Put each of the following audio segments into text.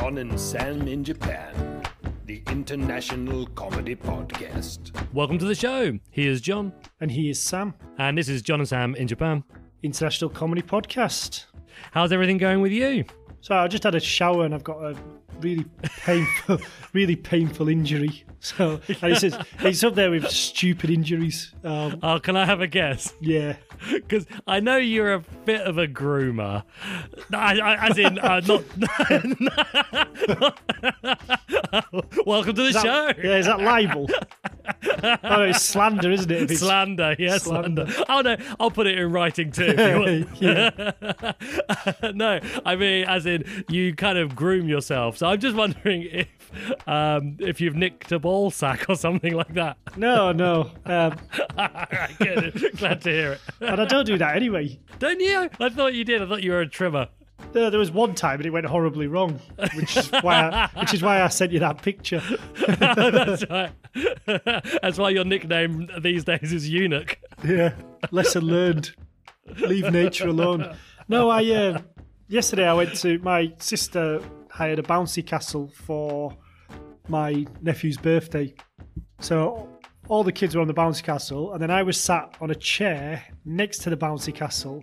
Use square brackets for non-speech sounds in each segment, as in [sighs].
John and Sam in Japan, the international comedy podcast. Welcome to the show. Here's John. And he is Sam, And this is John and Sam in Japan. International Comedy Podcast. How's everything going with you? So I just had a shower and I've got a really painful, really painful injury. [laughs] So and it's, it's up there with stupid injuries. Um, Oh, can I have a guess? yeah. [laughs] Because I know you're a bit of a groomer. I, I, as in, uh, not. [laughs] Welcome to the that- show. Yeah, is that libel? oh, it's slander, isn't it? It's- Slander, yes, slander. Slander. Oh no, I'll put it in writing too. If you want. no, I mean, as in, you kind of groom yourself. So I'm just wondering if, um, if you've nicked a ball sack or something like that. No, no. [laughs] Um. Glad to hear it. [laughs] and I don't do that anyway. Don't you? I thought you did. I thought you were a trimmer. There, there was one time and it went horribly wrong, which is why I, [laughs] which is why I sent you that picture. That's right. That's why your nickname these days is Eunuch. Yeah, lesson learned. Leave nature alone. No, I uh, yesterday I went to my sister hired a bouncy castle for my nephew's birthday. So all the kids were on the bouncy castle, and then I was sat on a chair next to the bouncy castle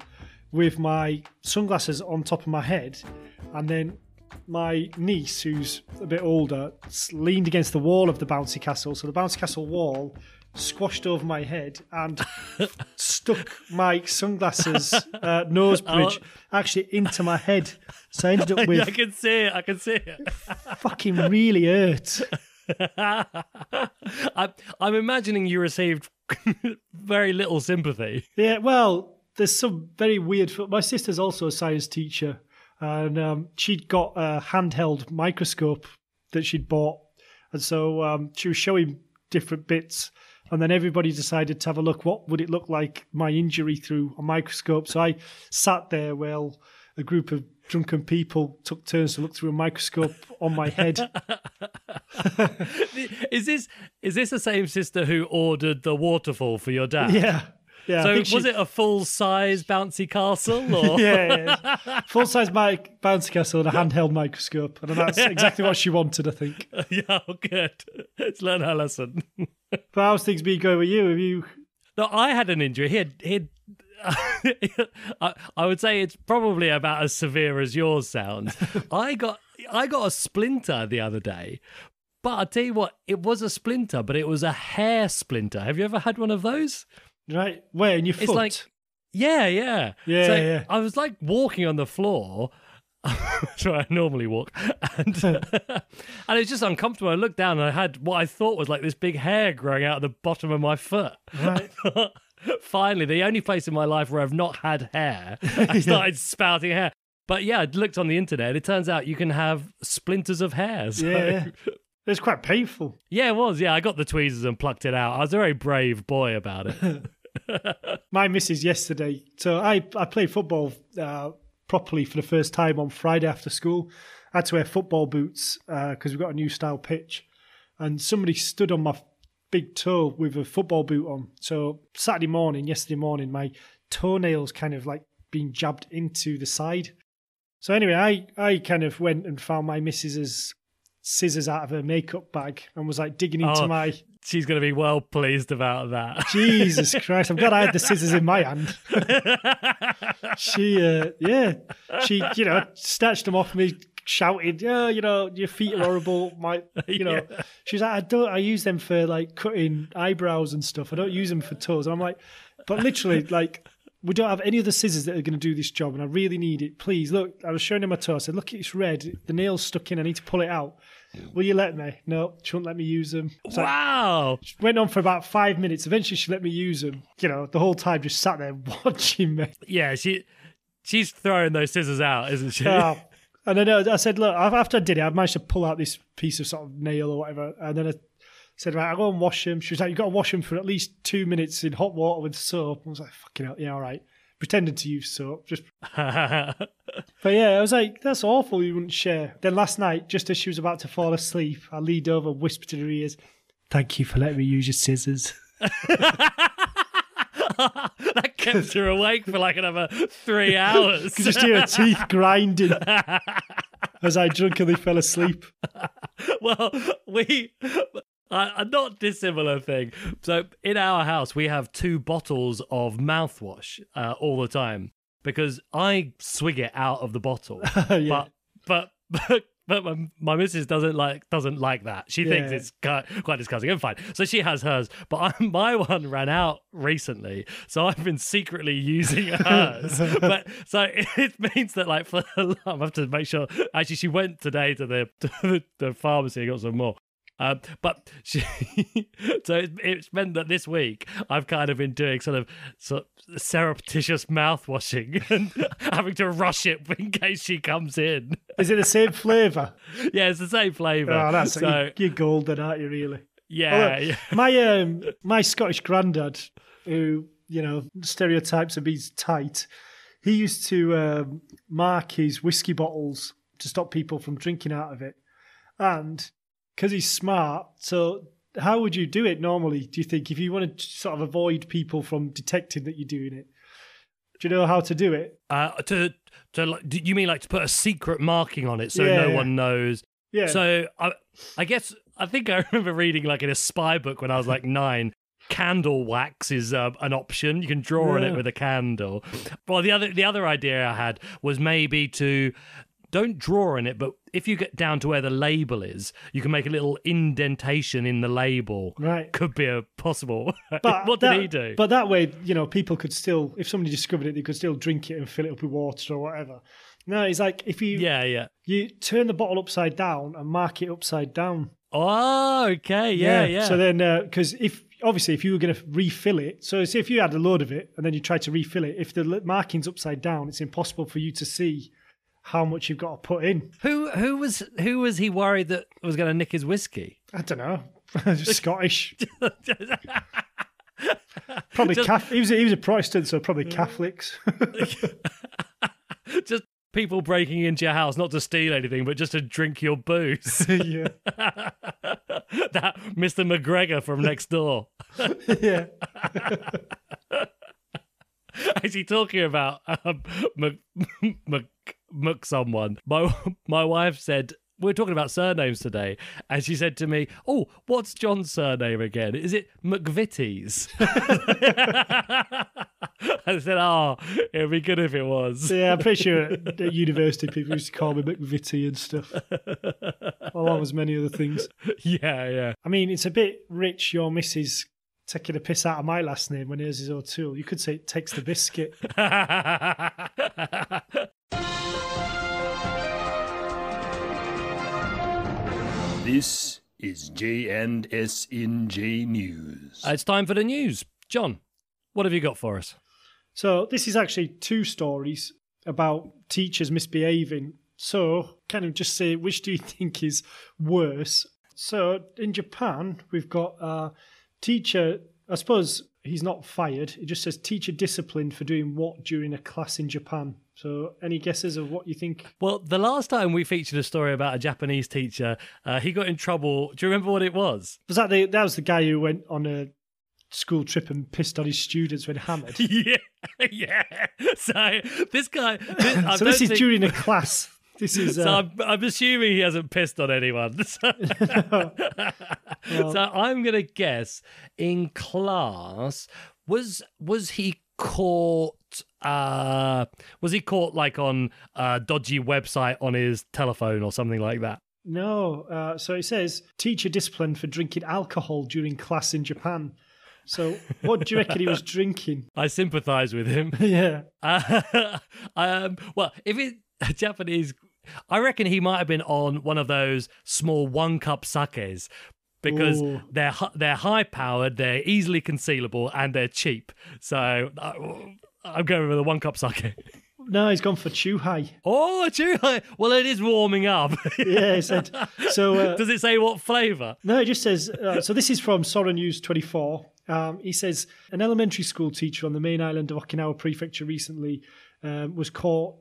with my sunglasses on top of my head, and then my niece, who's a bit older, leaned against the wall of the bouncy castle. So the bouncy castle wall squashed over my head and [laughs] stuck my sunglasses uh, nose bridge actually into my head. So I ended up [laughs] with I can see it. I can see it. fucking really hurt. [laughs] I'm, I'm imagining you received very little sympathy. Yeah, well, there's some very weird. My sister's also a science teacher, and um, she'd got a handheld microscope that she'd bought, and so um, she was showing different bits, and then everybody decided to have a look. What would it look like my injury through a microscope? So I sat there while a group of drunken people took turns to look through a microscope on my head. [laughs] [laughs] Is this is this the same sister who ordered the waterfall for your dad? yeah, yeah. So was she- it a full size bouncy castle or [laughs] yeah, yeah. full size mic, bouncy castle, and a handheld microscope, and that's exactly what she wanted, I think. yeah, oh, good. Let's learn her lesson. [laughs] But how's things been going with you? Have you? No, I had an injury. He had, he had [laughs] I, I would say it's probably about as severe as yours sounds. [laughs] I got I got a splinter the other day, but I tell you what, it was a splinter, but it was a hair splinter. Have you ever had one of those? Right, where in your foot? like- Yeah, yeah, Yeah, So yeah. I was like walking on the floor. That's [laughs] where I normally walk, and [laughs] and it was just uncomfortable. I looked down and I had what I thought was like this big hair growing out of the bottom of my foot. Right. [laughs] Finally, the only place in my life where I've not had hair, I started spouting hair. But yeah, I looked on the internet. And it turns out you can have splinters of hair. So, yeah, yeah. It's quite painful. yeah, it was. Yeah, I got the tweezers and plucked it out. I was a very brave boy about it. My missus yesterday. So I I played football uh, properly for the first time on Friday after school. I had to wear football boots uh, because we've got a new style pitch, and somebody stood on my big toe with a football boot on. So Saturday morning, yesterday morning, my toenails kind of like being jabbed into the side. So anyway, I I kind of went and found my missus's scissors out of her makeup bag and was like digging into Oh. my She's going to be well pleased about that. [laughs] Jesus Christ! I'm glad I had the scissors in my hand. she, uh, yeah, she, you know, snatched them off me, shouted, "Yeah, you know, your feet are horrible." My, you know, she's like, "I don't. I use them for like cutting eyebrows and stuff. I don't use them for toes." And I'm like, but literally, like. We don't have any other scissors that are going to do this job, and I really need it. Please look. I was showing him my toe. I said, "Look, it's red. The nail's stuck in. I need to pull it out. Will you let me?" No, she wouldn't let me use them. So wow. went on for about five minutes. Eventually, she let me use them. You know, the whole time just sat there [laughs] watching me. Yeah, she she's throwing those scissors out, isn't she? Oh. [laughs] And then uh, I said, look, after I did it, I managed to pull out this piece of sort of nail or whatever. And then I said, right, I'll go and wash them. She was like, you've got to wash them for at least two minutes in hot water with soap. I was like, fucking hell, yeah, all right. Pretending to use soap. Just, [laughs] [laughs] But yeah, I was like, that's awful. You wouldn't share. Then last night, just as she was about to fall asleep, I leaned over, whispered in her ears, thank you for letting me use your scissors. [laughs] that kept her awake for like another three hours. could just hear her teeth grinding as I drunkenly fell asleep. well, we a a not dissimilar thing. So in our house, we have two bottles of mouthwash uh, all the time because I swig it out of the bottle, [laughs] Yeah. but [laughs] but. But my, my missus doesn't like doesn't like that. She thinks it's quite, quite disgusting. I'm fine. So she has hers, but I, [laughs] my one ran out recently, so I've been secretly using hers. but so it means that like for I have to make sure. Actually, she went today to the to the, the pharmacy and got some more. Um, but she, [laughs] so it, it's meant that this week I've kind of been doing sort of, sort of surreptitious mouth washing [laughs] and having to rush it [laughs] in case she comes in. Is it the same flavour? Yeah, it's the same flavour. Oh, that's so you, you're golden, aren't you? Really? yeah, yeah. My um, my Scottish granddad, who you know stereotypes of he's tight, he used to um, mark his whiskey bottles to stop people from drinking out of it, and because he's smart, so. How would you do it normally? Do you think if you want to sort of avoid people from detecting that you're doing it? Do you know how to do it? Uh, to to do you mean like to put a secret marking on it so Yeah, no yeah. one knows? Yeah. So I, I guess I think I [laughs] remember reading like in a spy book when I was like nine. Candle wax is uh, an option. You can draw on it with a candle. Well, the other the other idea I had was maybe to don't draw on it, but if you get down to where the label is, you can make a little indentation in the label. Right. Could be a possible. [laughs] But what that, did he do? But that way, you know, people could still, if somebody discovered it, they could still drink it and fill it up with water or whatever. No, it's like if you yeah, yeah. you turn the bottle upside down and mark it upside down. Oh, okay. Yeah, yeah. So then, uh, because if obviously if you were going to refill it, so say if you had a load of it and then you tried to refill it, if the marking's upside down, it's impossible for you to see how much you've got to put in. Who who was who was he worried that was going to nick his whiskey? I don't know. [laughs] Scottish, [laughs] probably Just- Catholic. He was a, he was a Protestant, so probably Catholics. [laughs] just people breaking into your house not to steal anything, but just to drink your booze. yeah, that Mr. McGregor from next door. yeah. Is he talking about um, Mc, Mc, Mc someone? My [laughs] my wife said we're talking about surnames today, and she said to me, "Oh, what's John's surname again? Is it McVitie's?" [laughs] I said, "Oh, it'd be good if it was." Yeah, I'm pretty sure at at university people used to call me McVitie and stuff, along with many other things. yeah, yeah. I mean, it's a bit rich, your missus taking a piss out of my last name when hers is O'Toole. You could say it takes the biscuit. [laughs] This is J&S in J News. Uh, it's time for the news. John, what have you got for us? So, this is actually two stories about teachers misbehaving. So, kind of just say, which do you [laughs] think is worse? So, in Japan, we've got a teacher, I suppose he's not fired. It just says teacher disciplined for doing what during a class in Japan. So, any guesses of what you think? Well, the last time we featured a story about a Japanese teacher, uh, he got in trouble. Do you remember what it was? Was that the that was the guy who went on a school trip and pissed on his students when hammered? [laughs] yeah, [laughs] yeah. So this guy. [laughs] This, so this is think- during a class. This is So uh, I'm, I'm assuming he hasn't pissed on anyone. So, so I'm gonna guess in class was was he caught? Uh, was he caught like on a dodgy website on his telephone or something like that? no. Uh, so it says teacher disciplined for drinking alcohol during class in Japan. So what do you reckon he was [laughs] drinking? I sympathise with him. [laughs] yeah. Uh, [laughs] um, well, if it Japanese, I reckon he might have been on one of those small one cup sakes because Ooh. they're they're high powered, they're easily concealable, and they're cheap. So uh, I'm going with a one cup sake. No, he's gone for Chuhai. Oh, true. Well, it is warming up. [laughs] Yeah, he said. So [laughs] uh, Does it say what flavour? No, it just says. Uh, so this is from Sora News 24. Um, he says an elementary school teacher on the main island of Okinawa Prefecture recently um, was caught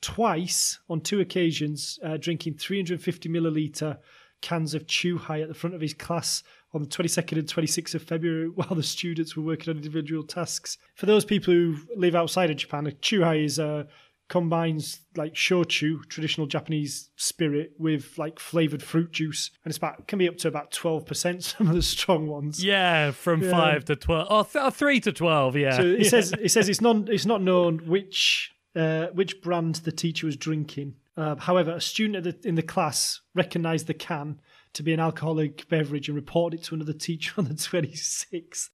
twice on two occasions uh, drinking 350 milliliter cans of Chuhai at the front of his class on the 22nd and 26th of February [laughs] while the students were working on individual tasks. For those people who live outside of Japan, a Chuhai is a combines like shochu, traditional Japanese spirit, with like flavored fruit juice, and it's about can be up to about 12%. [laughs] Some of the strong ones. Yeah, from five to twelve. Oh, th- oh, three to twelve. Yeah. So it says it says [laughs] it's non it's not known which uh, which brand the teacher was drinking. Uh, however, a student at the, in the class recognised the can to be an alcoholic beverage and reported it to another teacher [laughs] on the 26th.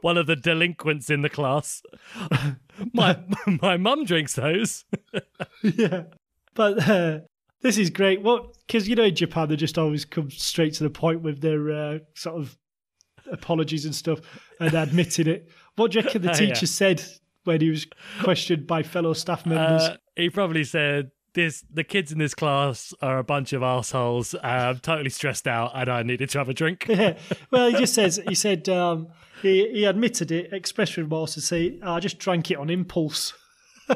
one of the delinquents in the class. [laughs] my my mum drinks those. [laughs] yeah, but uh, this is great. What because you know in Japan they just always come straight to the point with their uh, sort of apologies and stuff and admitting it. What do you reckon the Yeah. teacher said when he was questioned by fellow staff members? Uh, he probably said, "This the kids in this class are a bunch of assholes. I'm totally stressed out, and I needed to have a drink." yeah. [laughs] Well, he just says he said um, he he admitted it, expressed remorse, and say "Oh, I just drank it on impulse. [laughs]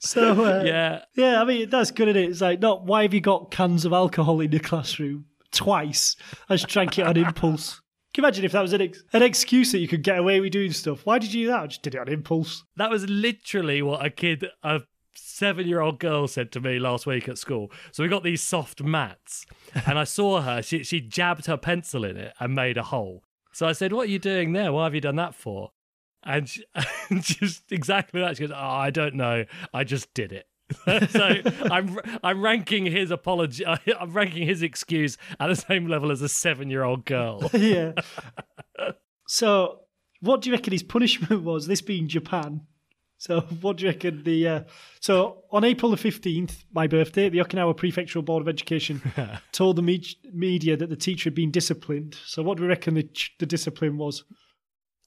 So uh, yeah, yeah, I mean that's good. Isn't it? It's like not why have you got cans of alcohol in your classroom twice? I just drank it on impulse. Can you imagine if that was an, ex- an excuse that you could get away with doing stuff? Why did you do that? I just did it on impulse. that was literally what a kid, a seven-year-old girl, said to me last week at school. So we got these soft mats, [laughs] and I saw her. She she jabbed her pencil in it and made a hole. So I said, "What are you doing there? Why have you done that for?" And she, [laughs] and just exactly that. She goes, "Oh, I don't know. I just did it." [laughs] so I'm I'm ranking his apology. [laughs] I'm ranking his excuse at the same level as a seven-year-old girl. [laughs] yeah. so, what do you reckon his punishment was? This being Japan. So, what do you reckon the? Uh, so, on April the fifteenth, my birthday, the Okinawa Prefectural Board of Education told the me- media that the teacher had been disciplined. So, what do we reckon the, the discipline was?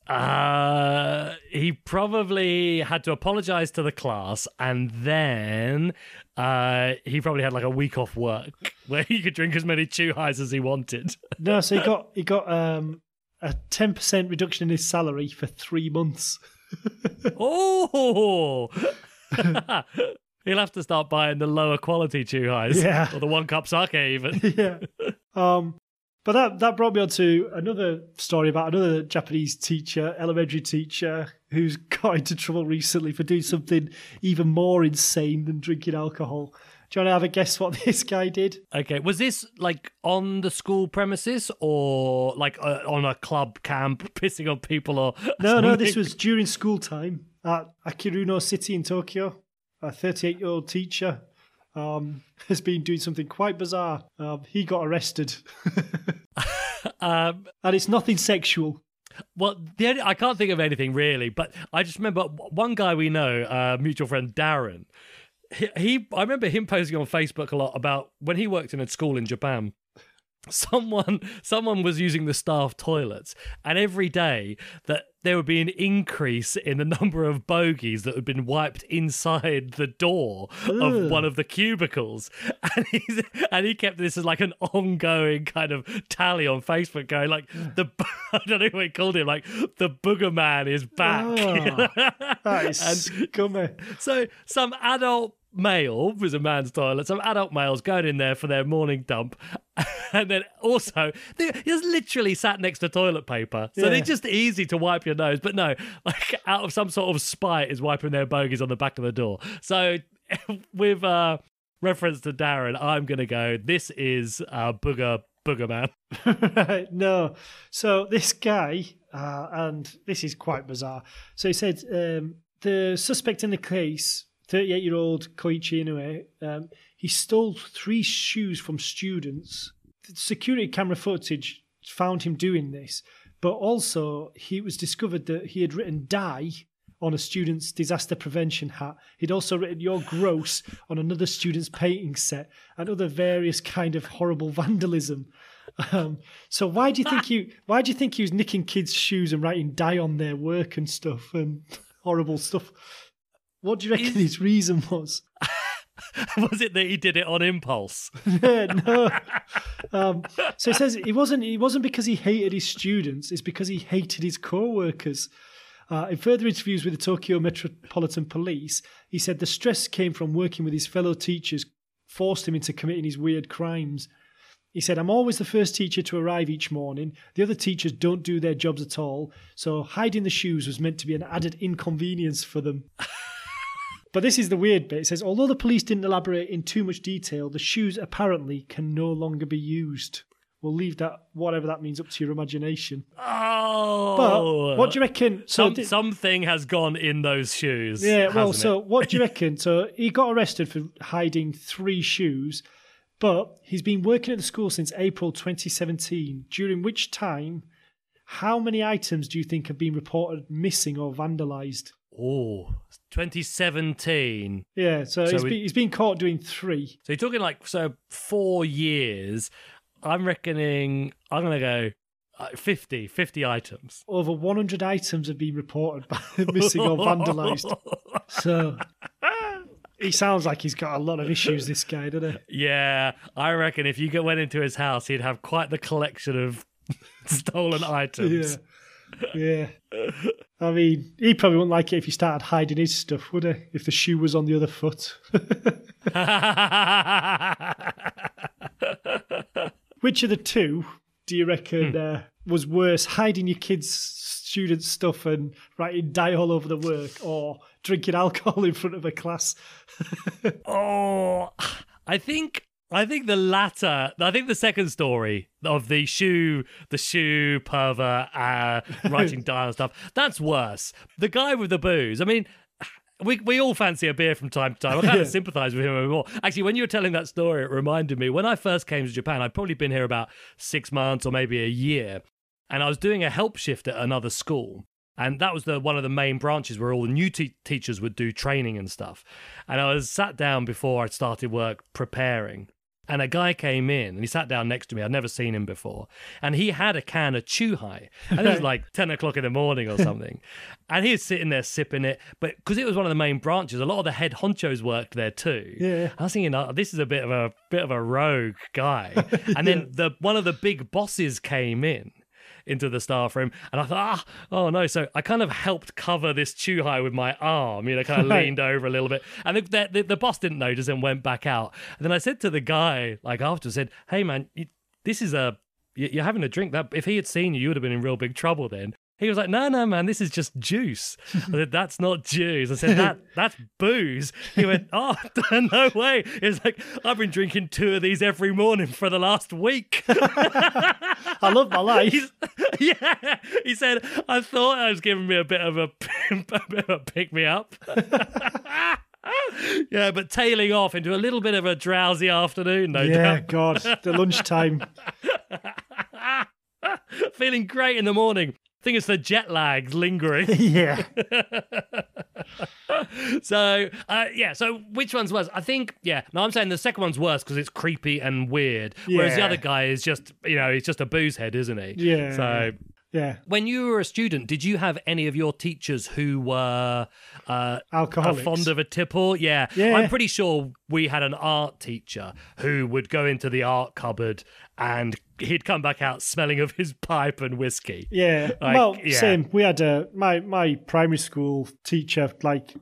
Uh, he probably had to apologize to the class, and then uh, he probably had like a week off work [laughs] where he could drink as many chuhais as he wanted. [laughs] No, so he got he got um, a ten percent reduction in his salary for three months. [laughs] oh, he'll have to start buying the lower quality chuhais, Yeah. or the one cup sake even. yeah. Um, but that that brought me on to another story about another Japanese teacher, elementary teacher, who's [laughs] got into trouble recently for doing something even more insane than drinking alcohol. Do you want to have a guess what [laughs] this guy did? Okay, was this like on the school premises or like uh, on a club camp, [laughs] pissing on people or No, no, this was during school time at Akiruno City in Tokyo. A 38 year old teacher um, [laughs] has been doing something quite bizarre. Um, he got arrested, [laughs] Um, and it's nothing sexual. Well, the only, I can't think of anything really, but I just remember one guy we know, uh, mutual friend Darren. He, he, I remember him posting on Facebook a lot about when he worked in a school in Japan. Someone, [laughs] someone was using the staff toilets, and every day that there would be an increase in the [laughs] number of bogies that had been wiped inside the door of one of the cubicles, [laughs] and he's, and he kept this as like an ongoing kind of tally on Facebook, going like [sighs] the I don't know what he called him, like the booger man is back. Oh, That is And- scummy. so some adult male was a man's toilet. Some adult males going in there for their morning dump, [laughs] and then also they just literally sat next to toilet paper, so Yeah. they're just easy to wipe your nose. But no, [laughs] like out of some sort of spite, is wiping their bogies on the back of the door. So [laughs] with uh, reference to Darren, I'm gonna go. This is uh, booger booger man. no. So this guy, uh, and this is quite bizarre. So he said um, the suspect in the case, 38 year old Koichi Inoue, um, he stole three shoes from students. The security camera footage found him doing this, but also he was discovered that he had written "die" on a student's disaster prevention hat. He'd also written "You're gross" on another student's painting set, and other various kind of horrible [laughs] vandalism. Um, so why do you think you why do you think he was nicking kids' shoes and writing die on their work and stuff and [laughs] horrible stuff? What do you reckon Is- his reason was? [laughs] [laughs] Was it that he did it on impulse? [laughs] yeah, no. Um, so he says it wasn't. It wasn't because he hated his students. It's because he hated his co-workers. Uh, in further interviews with the Tokyo Metropolitan Police, he said the stress came from working with his fellow teachers, forced him into committing his weird crimes. He said, I'm always the first teacher to arrive each morning. The other teachers don't do their jobs at all, so hiding the shoes was meant to be an added inconvenience for them. [laughs] But this is the weird bit. It says, although the police didn't elaborate in too much detail, the shoes apparently can no longer be used. We'll leave that, whatever that means, up to your imagination. Oh, But what do you reckon? So, Some, thi- something has gone in those shoes. yeah, well, so it? what do you [laughs] reckon? So he got arrested for hiding three shoes, but he's been working at the school since April 2017, during which time, how many items do you think have been reported missing or vandalised? Oh, 2017. Yeah, so, So he's, been, he's been caught doing three. So you're talking like so four years. I'm reckoning. I'm gonna go uh, 50, 50 items. Over 100 items have been reported by [laughs] missing or vandalised. [laughs] So he sounds like he's got a lot of issues, this guy, doesn't he? Yeah, I reckon if you went into his house, he'd have quite the collection of [laughs] stolen items. Yeah. Yeah. I mean, he probably wouldn't like it if he started hiding his stuff, would he? If the shoe was on the other foot. [laughs] Which of the two do you reckon uh, was worse, hiding your kids' students' stuff and writing die all over the work, or drinking [laughs] alcohol in front of a class? oh, I think I think the latter. I think the second story of the shoe, the shoe pervert uh, writing [laughs] dial and stuff. That's worse. The guy with the booze. I mean. We, we all fancy a beer from time to time. I kind of [laughs] sympathise with him a bit more. Actually, when you were telling that story, it reminded me when I first came to Japan, I'd probably been here about six months or maybe a year, and I was doing a help shift at another school. And that was the one of the main branches where all the new te- teachers would do training and stuff. And I was sat down before I started work preparing. And a guy came in and he sat down next to me. I'd never seen him before. And he had a can of Chuhai. And it was [laughs] like 10 o'clock in the morning or something. and he was sitting there sipping it. But because it was one of the main branches, a lot of the head honchos worked there too. Yeah. I was thinking, oh, this is a bit of a bit of a rogue guy. [laughs] And then the one of the big bosses came in into the staff room, and I thought, ah, oh no. So I kind of helped cover this chuhai with my arm, you know, kind of Right. leaned over a little bit. And the, the, the boss didn't notice and went back out. And then I said to the guy, like afterwards, said, hey man, you, this is a you- you're having a drink. That if he had seen you, you would have been in real big trouble then. He was like, no, no, man, this is just juice. I said, [laughs] that's not juice. I said, that that's booze. He went, oh, [laughs] no way. He was like, I've been drinking two of these every morning for the last week. [laughs] I love my life. He's, yeah, he said, I thought I was giving me a bit of a, a bit of a pick me up. yeah, but tailing off into a little bit of a drowsy afternoon, no yeah, doubt. God. The lunchtime. Feeling great in the morning. I think it's the jet lag lingering. [laughs] yeah. [laughs] so uh, yeah so which one's worse i think yeah no i'm saying the second one's worse because it's creepy and weird whereas the Yeah. other guy is just you know he's just a booze head isn't he Yeah. so Yeah. when you were a student did you have any of your teachers who were uh Alcoholics. fond of a tipple yeah Yeah. i'm pretty sure we had an art teacher who would go into the art cupboard and he'd come back out smelling of his pipe and whiskey Yeah. Like, well, yeah. same. We had a my my primary school teacher. Like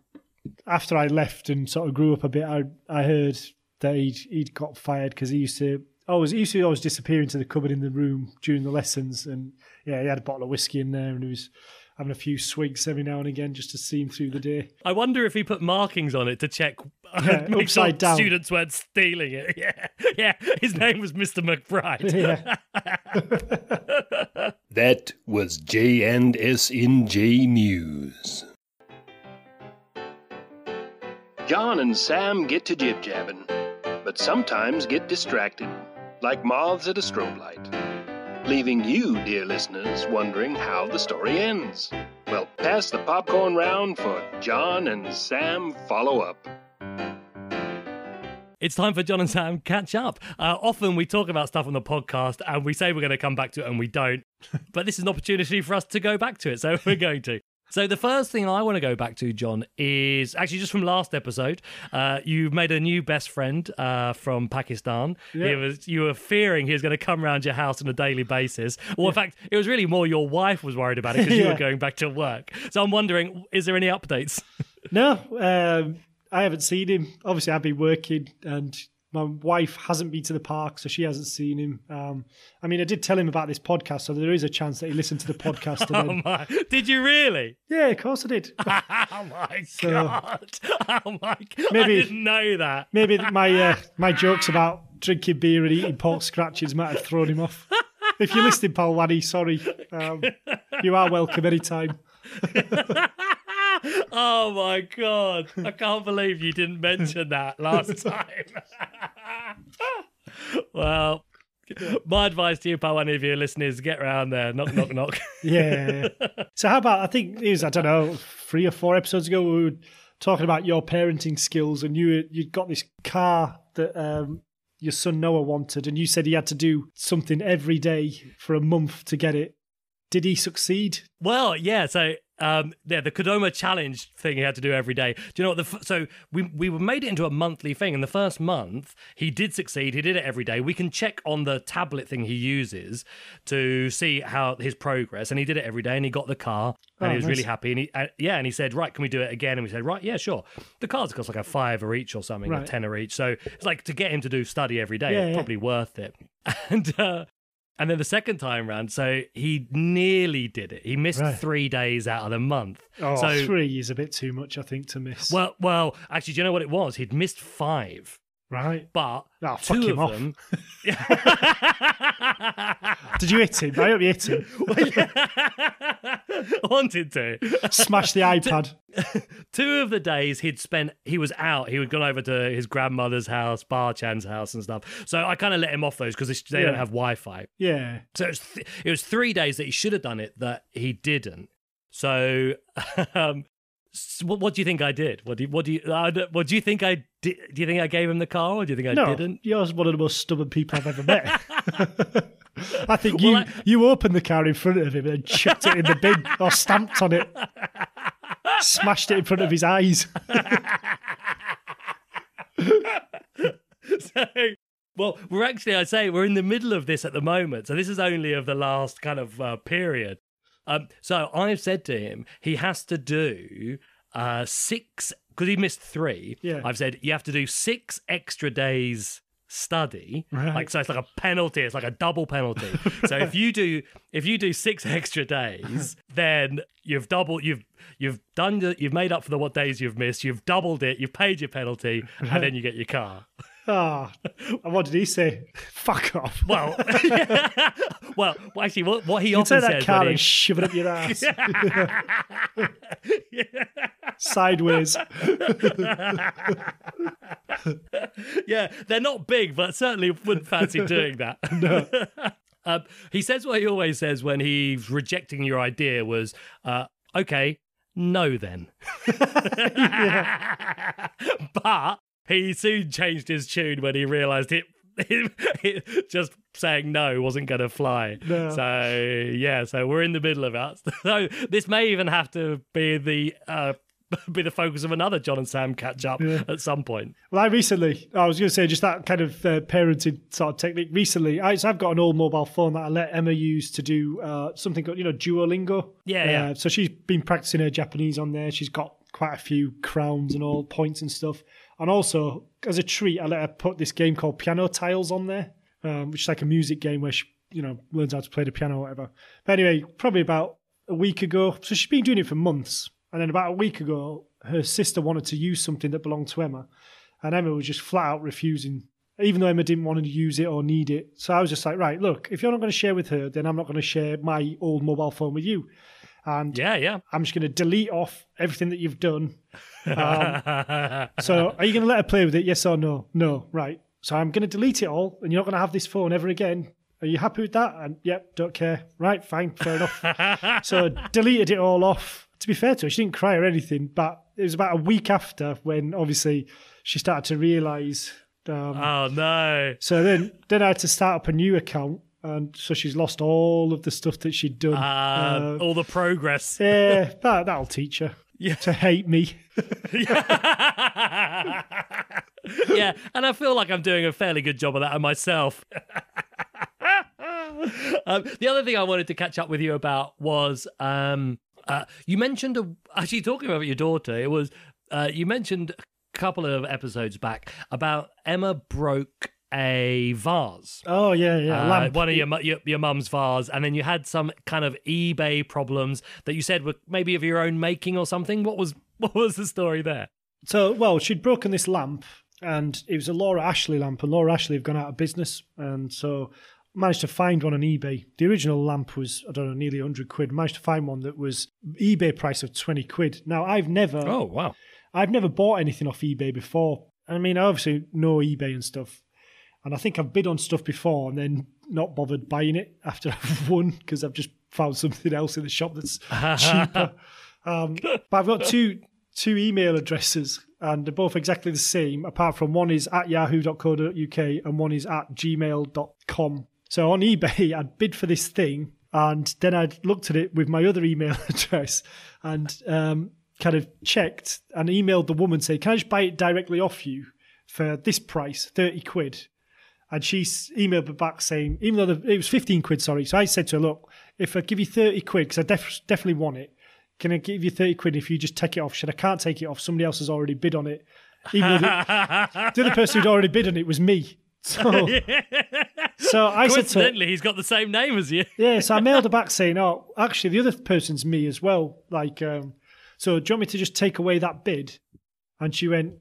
after I left and sort of grew up a bit, I I heard that he'd he'd got fired because he used to Oh, always he used to always disappear into the cupboard in the room during the lessons, and yeah, he had a bottle of whiskey in there, and he was having a few swigs every now and again just to see him through the day. I wonder if he put markings on it to check, uh, [laughs] Yeah, make sure upside down. students weren't stealing it. [laughs] Yeah, yeah. His name was Mr. McBride. [laughs] Yeah. That was J&SNJ News. John and Sam get to jib jabbing, but sometimes get distracted, like moths at a strobe light, leaving you, dear listeners, wondering how the story ends. Well, pass the popcorn round for John and Sam follow up. it's time for John and Sam catch up. Uh, often we talk about stuff on the podcast and we say we're going to come back to it and we don't. [laughs] but this is an opportunity for us to go back to it, so we're going to. So the first thing I want to go back to, John, is actually just from last episode. Uh, you made a new best friend uh, from Pakistan. Yeah. Was you were fearing he was going to come around your house on a daily basis. Well, in fact, it was really more your wife was worried about it because you [laughs] Yeah. were going back to work. So I'm wondering, is there any updates? [laughs] No, um, I haven't seen him. Obviously, I've been working, and my wife hasn't been to the park, so she hasn't seen him. Um, I mean, I did tell him about this podcast, so there is a chance that he listened to the podcast. [laughs] Oh then, my! Did you really? yeah, of course I did. [laughs] oh my god! Oh my god! I Maybe- didn't know that. Maybe my uh, my jokes about drinking beer and eating pork scratches might have thrown him off. If you're listening, Paul Waddy, sorry. Um, you are welcome anytime. [laughs] [laughs] oh my god! I can't believe you didn't mention that last [laughs] time. [laughs] well, my advice to you, pal, any of your listeners, get around there. Knock, knock, knock. Yeah. so how about I think it was I don't know three or four episodes ago we were talking about your parenting skills and you you'd got this car that um, your son Noah wanted and you said he had to do something every day for a month to get it. Did he succeed? Well, yeah. So, um, yeah, the Kodomo challenge thing he had to do every day. Do you know what? The f- so we we made it into a monthly thing. And the first month, he did succeed. He did it every day. We can check on the tablet thing he uses to see how his progress. And he did it every day. And he got the car. And Oh, he was really happy. And he, uh, yeah, and he said, right, can we do it again? And we said, right, yeah, sure. The cars cost like a five or each or something, a Right. tenner each. So it's like to get him to do study every day, Yeah, it's yeah. probably worth it. [laughs] And uh, and then the second time round, so he nearly did it. He missed Right. three days out of the month. Oh, so three is a bit too much, I think, to miss. well, well, actually, do you know what it was? He'd missed five, right. but Oh, fuck two him of off. them. [laughs] [laughs] Did you hit him? I hope you hit him. [laughs] wanted to. Smash the iPad. Two of the days he'd spent, he was out. He had gone over to his grandmother's house, Barchan's house, and stuff. So I kind of let him off those because they don't have Wi-Fi. Yeah. So it was, th- it was three days that he should have done it that he didn't. So, um, what, what do you think I did? What do you, what do you uh, what do you think I did? Do you think I gave him the car, or do you think I no, didn't? you're one of the most stubborn people I've ever met. [laughs] I think Well, you I- you opened the car in front of him and chucked it in the bin or stamped on it, smashed it in front of his eyes. [laughs] so, well, we're actually, I say, we're in the middle of this at the moment. So this is only of the last kind of uh, period. Um, so I've said to him, he has to do uh, six, because he missed three. Yeah. I've said, you have to do six extra days study. Right. like so it's like a penalty. It's like a double penalty. [laughs] So if you do if you do six [laughs] extra days then you've doubled you've you've done the, you've made up for the what days you've missed. You've doubled it. You've paid your penalty and then you get your car [laughs] Ah, and [laughs] what did he say? Fuck off. [laughs] [laughs] well, well, actually, what, what he You often says car when and he, shove it up your ass. Sideways. yeah, they're not big, but certainly wouldn't fancy doing that. um, he says what he always says when he's rejecting your idea was, uh, okay, no then. But he soon changed his tune when he realised [laughs] it, it, just saying no wasn't going to fly. No. So yeah, so we're in the middle of it. [laughs] So this may even have to be the uh, [laughs] be the focus of another John and Sam catch up at some point. Well, I recently, I was going to say just that kind of uh, parenting sort of technique. Recently, I, so I've got an old mobile phone that I let Emma use to do uh, something called, you know, Duolingo. Yeah, Uh, yeah. So she's been practicing her Japanese on there. She's got quite a few crowns and all points and stuff. And also, as a treat, I let her put this game called Piano Tiles on there, um, which is like a music game where she, you know, learns how to play the piano or whatever. But anyway, probably about a week ago. So she's been doing it for months. And then about a week ago, her sister wanted to use something that belonged to Emma. And Emma was just flat out refusing, even though Emma didn't want to use it or need it. So I was just like, right, look, if you're not going to share with her, then I'm not going to share my old mobile phone with you. And Yeah, yeah. I'm just going to delete off everything that you've done. Um, [laughs] so are you going to let her play with it? Yes or no? No. Right. So I'm going to delete it all and you're not going to have this phone ever again. Are you happy with that? And yep, don't care. Right, fine, fair enough. [laughs] so deleted it all off. To be fair to her, she didn't cry or anything, but it was about a week after when obviously she started to realise Um, Oh no. so then, then I had to start up a new account, and so she's lost all of the stuff that she'd done. Uh, Uh, all the progress. [laughs] yeah, that that'll teach her Yeah. to hate me. [laughs] yeah, and I feel like I'm doing a fairly good job of that myself. [laughs] um, the other thing I wanted to catch up with you about was um, uh, you mentioned a, actually talking about your daughter. It was uh, you mentioned a couple of episodes back about Emma broke a vase. Oh yeah, yeah. Uh, one of your, your your mum's vase, and then you had some kind of eBay problems that you said were maybe of your own making or something. What was [laughs] what was the story there? So, well, she'd broken this lamp, and it was a Laura Ashley lamp, and Laura Ashley have gone out of business, and so managed to find one on eBay. The original lamp was I don't know nearly hundred quid. Managed to find one that was eBay price of twenty quid. Now I've never, Oh wow! I've never bought anything off eBay before. I mean, I obviously know eBay and stuff, and I think I've bid on stuff before and then not bothered buying it after [laughs] I've won because I've just found something else in the shop that's [laughs] cheaper. Um, but I've got two two email addresses and they're both exactly the same, apart from one is at yahoo.co.uk and one is at gmail.com. So on eBay, I'd bid for this thing and then I'd looked at it with my other email [laughs] address and um, kind of checked and emailed the woman saying, Can I just buy it directly off you for this price, 30 quid? And she emailed me back saying, even though the, it was 15 quid, sorry. So I said to her, look, if I give you 30 quid, because I def- definitely want it, can I give you 30 quid if you just take it off? She said, I can't take it off. Somebody else has already bid on it. Even the, [laughs] the other person who'd already bid on it was me. So, [laughs] so I said to her, Coincidentally, he's got the same name as you. yeah, so I [laughs] mailed her back saying, "Oh, actually, the other person's me as well. Like, um, so do you want me to just take away that bid?" And she went,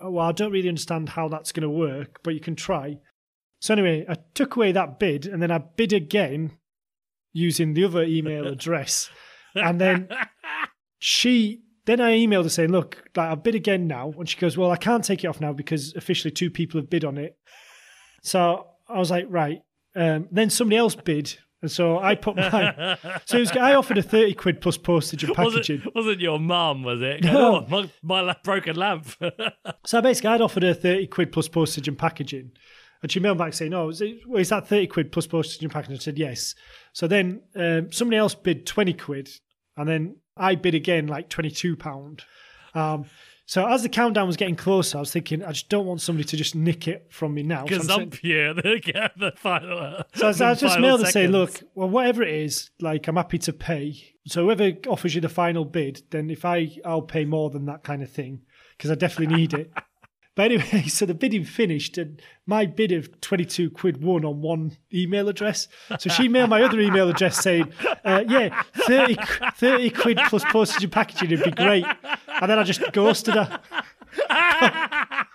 oh, "Well, I don't really understand how that's going to work, but you can try." So anyway, I took away that bid, and then I bid again using the other email [laughs] address, and then she. Then I emailed her saying, "Look, like I bid again now," and she goes, "Well, I can't take it off now because officially two people have bid on it." So I was like, "Right." Um, then somebody else bid, and so I put mine. [laughs] so it was, I offered a thirty quid plus postage and packaging. wasn't your mum, was it? No. Oh, my, my broken lamp. [laughs] So basically, I'd offered her thirty quid plus postage and packaging, and she mailed back saying, "Oh, is, it, well, is that thirty quid plus postage and packaging?" I said, "Yes." So then um, somebody else bid twenty quid, and then I bid again like twenty two pound. Um, so as the countdown was getting closer, I was thinking, I just don't want somebody to just nick it from me now. So I'm Gazumpia, [laughs] the, the final. So I, the I just mailed to say, look, well, whatever it is, like I'm happy to pay. So whoever offers you the final bid, then if I, I'll pay more than that kind of thing because I definitely need it. [laughs] But anyway, [laughs] so the bidding finished, and my bid of 22 quid won on one email address. So she mailed my other email address saying, uh, yeah, 30, 30 quid plus postage and packaging would be great. And then I just ghosted her. [laughs]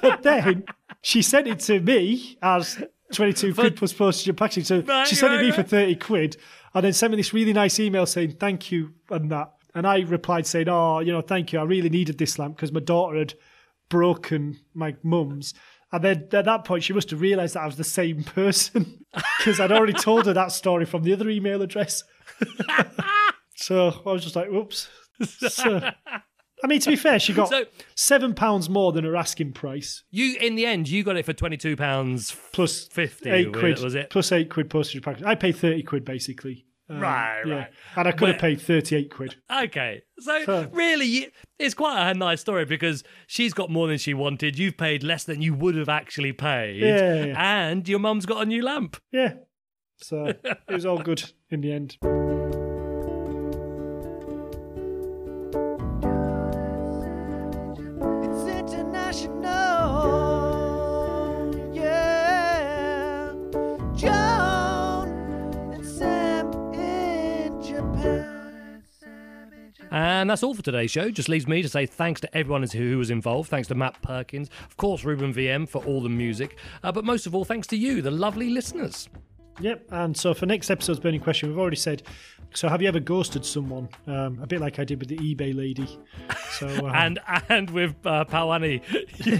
but then she sent it to me as 22 quid plus postage and packaging. So Right, she sent it right, to me for 30 quid and then sent me this really nice email saying thank you and that. And I replied saying, oh, you know, thank you. I really needed this lamp because my daughter had broken my mum's. And then at that point, she must have realised that I was the same person [laughs] because I'd already told her that story from the other email address. [laughs] so I was just like, whoops. So, I mean, to be fair, she got So- seven pounds more than her asking price You, in the end, you got it for £22 plus plus 50, eight was quid. it- was it? Plus eight quid postage package. I paid 30 quid basically. Um, Right, yeah. right. And I could have paid 38 quid. Okay, so So- really, it's quite a nice story because she's got more than she wanted. You've paid less than you would have actually paid, Yeah, yeah, yeah. and your mum's got a new lamp. Yeah. So it was all good in the end. And that's all for today's show. Just leaves me to say thanks to everyone who was involved. Thanks to Matt Perkins, of course, Ruben VM for all the music, uh, but most of all, thanks to you, the lovely listeners. Yep. And so for next episode's burning question, we've already said. So have you ever ghosted someone? Um, a bit like I did with the eBay lady. So [laughs] um, And and with uh, Pawani,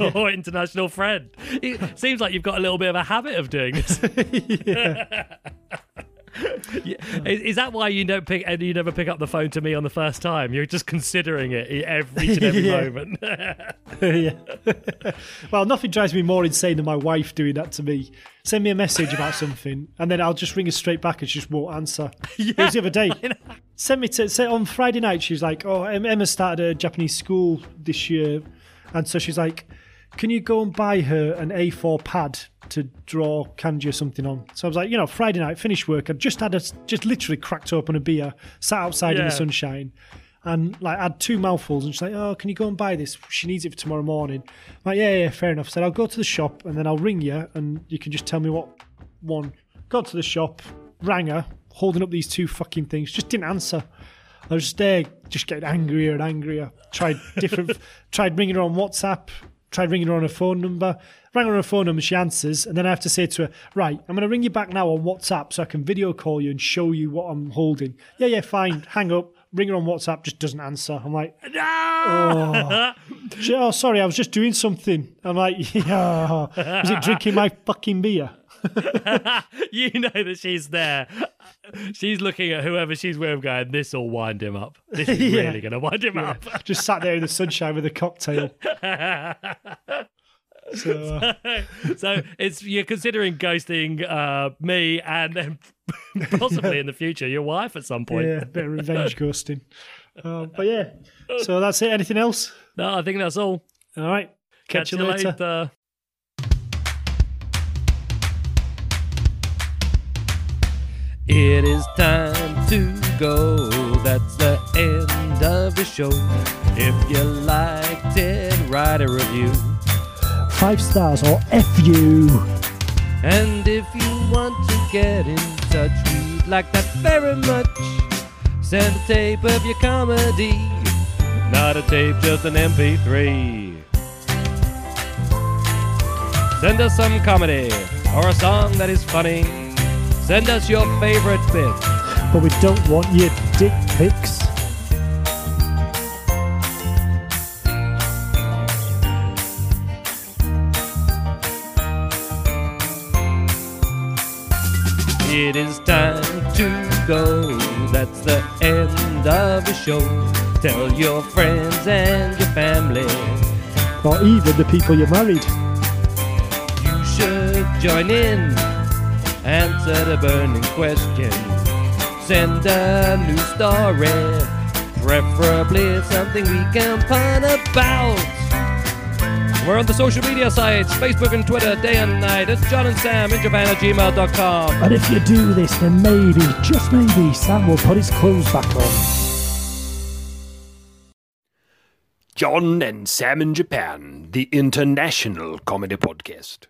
[laughs] your international friend. It seems like you've got a little bit of a habit of doing this. [laughs] [laughs] Yeah. Is, is that why you don't pick and you never pick up the phone to me on the first time? You're just considering it every and every [laughs] moment. [laughs] yeah. well, nothing drives me more insane than my wife doing that to me. Send me a message about something, and then I'll just ring her straight back, and she just won't answer. It was the other day. Send me to say on Friday night. She was like, "Oh, Emma started a Japanese school this year," and so she's like, "Can you go and buy her an A4 pad to draw kanji or something on?" So I was like, "You know, Friday night, finished work. I'd just had a just literally cracked open a beer, sat outside in the sunshine." and like had two mouthfuls and she's like, Oh, can you go and buy this? She needs it for tomorrow morning. I'm like, yeah, yeah, fair enough. Said I'll go to the shop and then I'll ring you and you can just tell me what one. Got to the shop, rang her, holding up these two fucking things, just didn't answer. I was just there, just getting angrier and angrier. Tried different [laughs] tried ringing her on WhatsApp, tried ringing her on her phone number. Rang her on her phone number, she answers, and then I have to say to her, Right, I'm gonna ring you back now on WhatsApp so I can video call you and show you what I'm holding. Yeah, yeah, fine. Hang up. Ring her on WhatsApp, just doesn't answer. I'm like, [laughs] oh. She- oh, sorry, I was just doing something. I'm like, [laughs] yeah. Was it drinking my fucking beer? [laughs] you know that she's there. She's looking at whoever she's with, going, "This will wind him up. This is [laughs] Yeah. really going to wind him up." [laughs] Just sat there in the sunshine with a cocktail. [laughs] So, uh, so it's you're considering ghosting uh, me and then possibly in the future your wife at some point. yeah, a bit of revenge ghosting. Uh, but yeah, so that's it. Anything else? No, I think that's all. All right. Catch, you later. It is time to go. That's the end of the show. If you liked it, write a review. Five stars or F you. And if you want to get in touch, we'd like that very much. Send a tape of your comedy, not a tape, just an MP3. Send us some comedy or a song that is funny. Send us your favorite bit. But we don't want your dick pics. It is time to go. That's the end of the show. Tell your friends and your family. Or even the people you married. You should join in. Answer the burning question. Send a new story. Preferably something we can find about. We're on the social media sites Facebook and Twitter day and night. It's John and Sam in Japan at gmail.com. And if you do this, then maybe, just maybe, Sam will put his clothes back on. John and Sam in Japan, the international comedy podcast.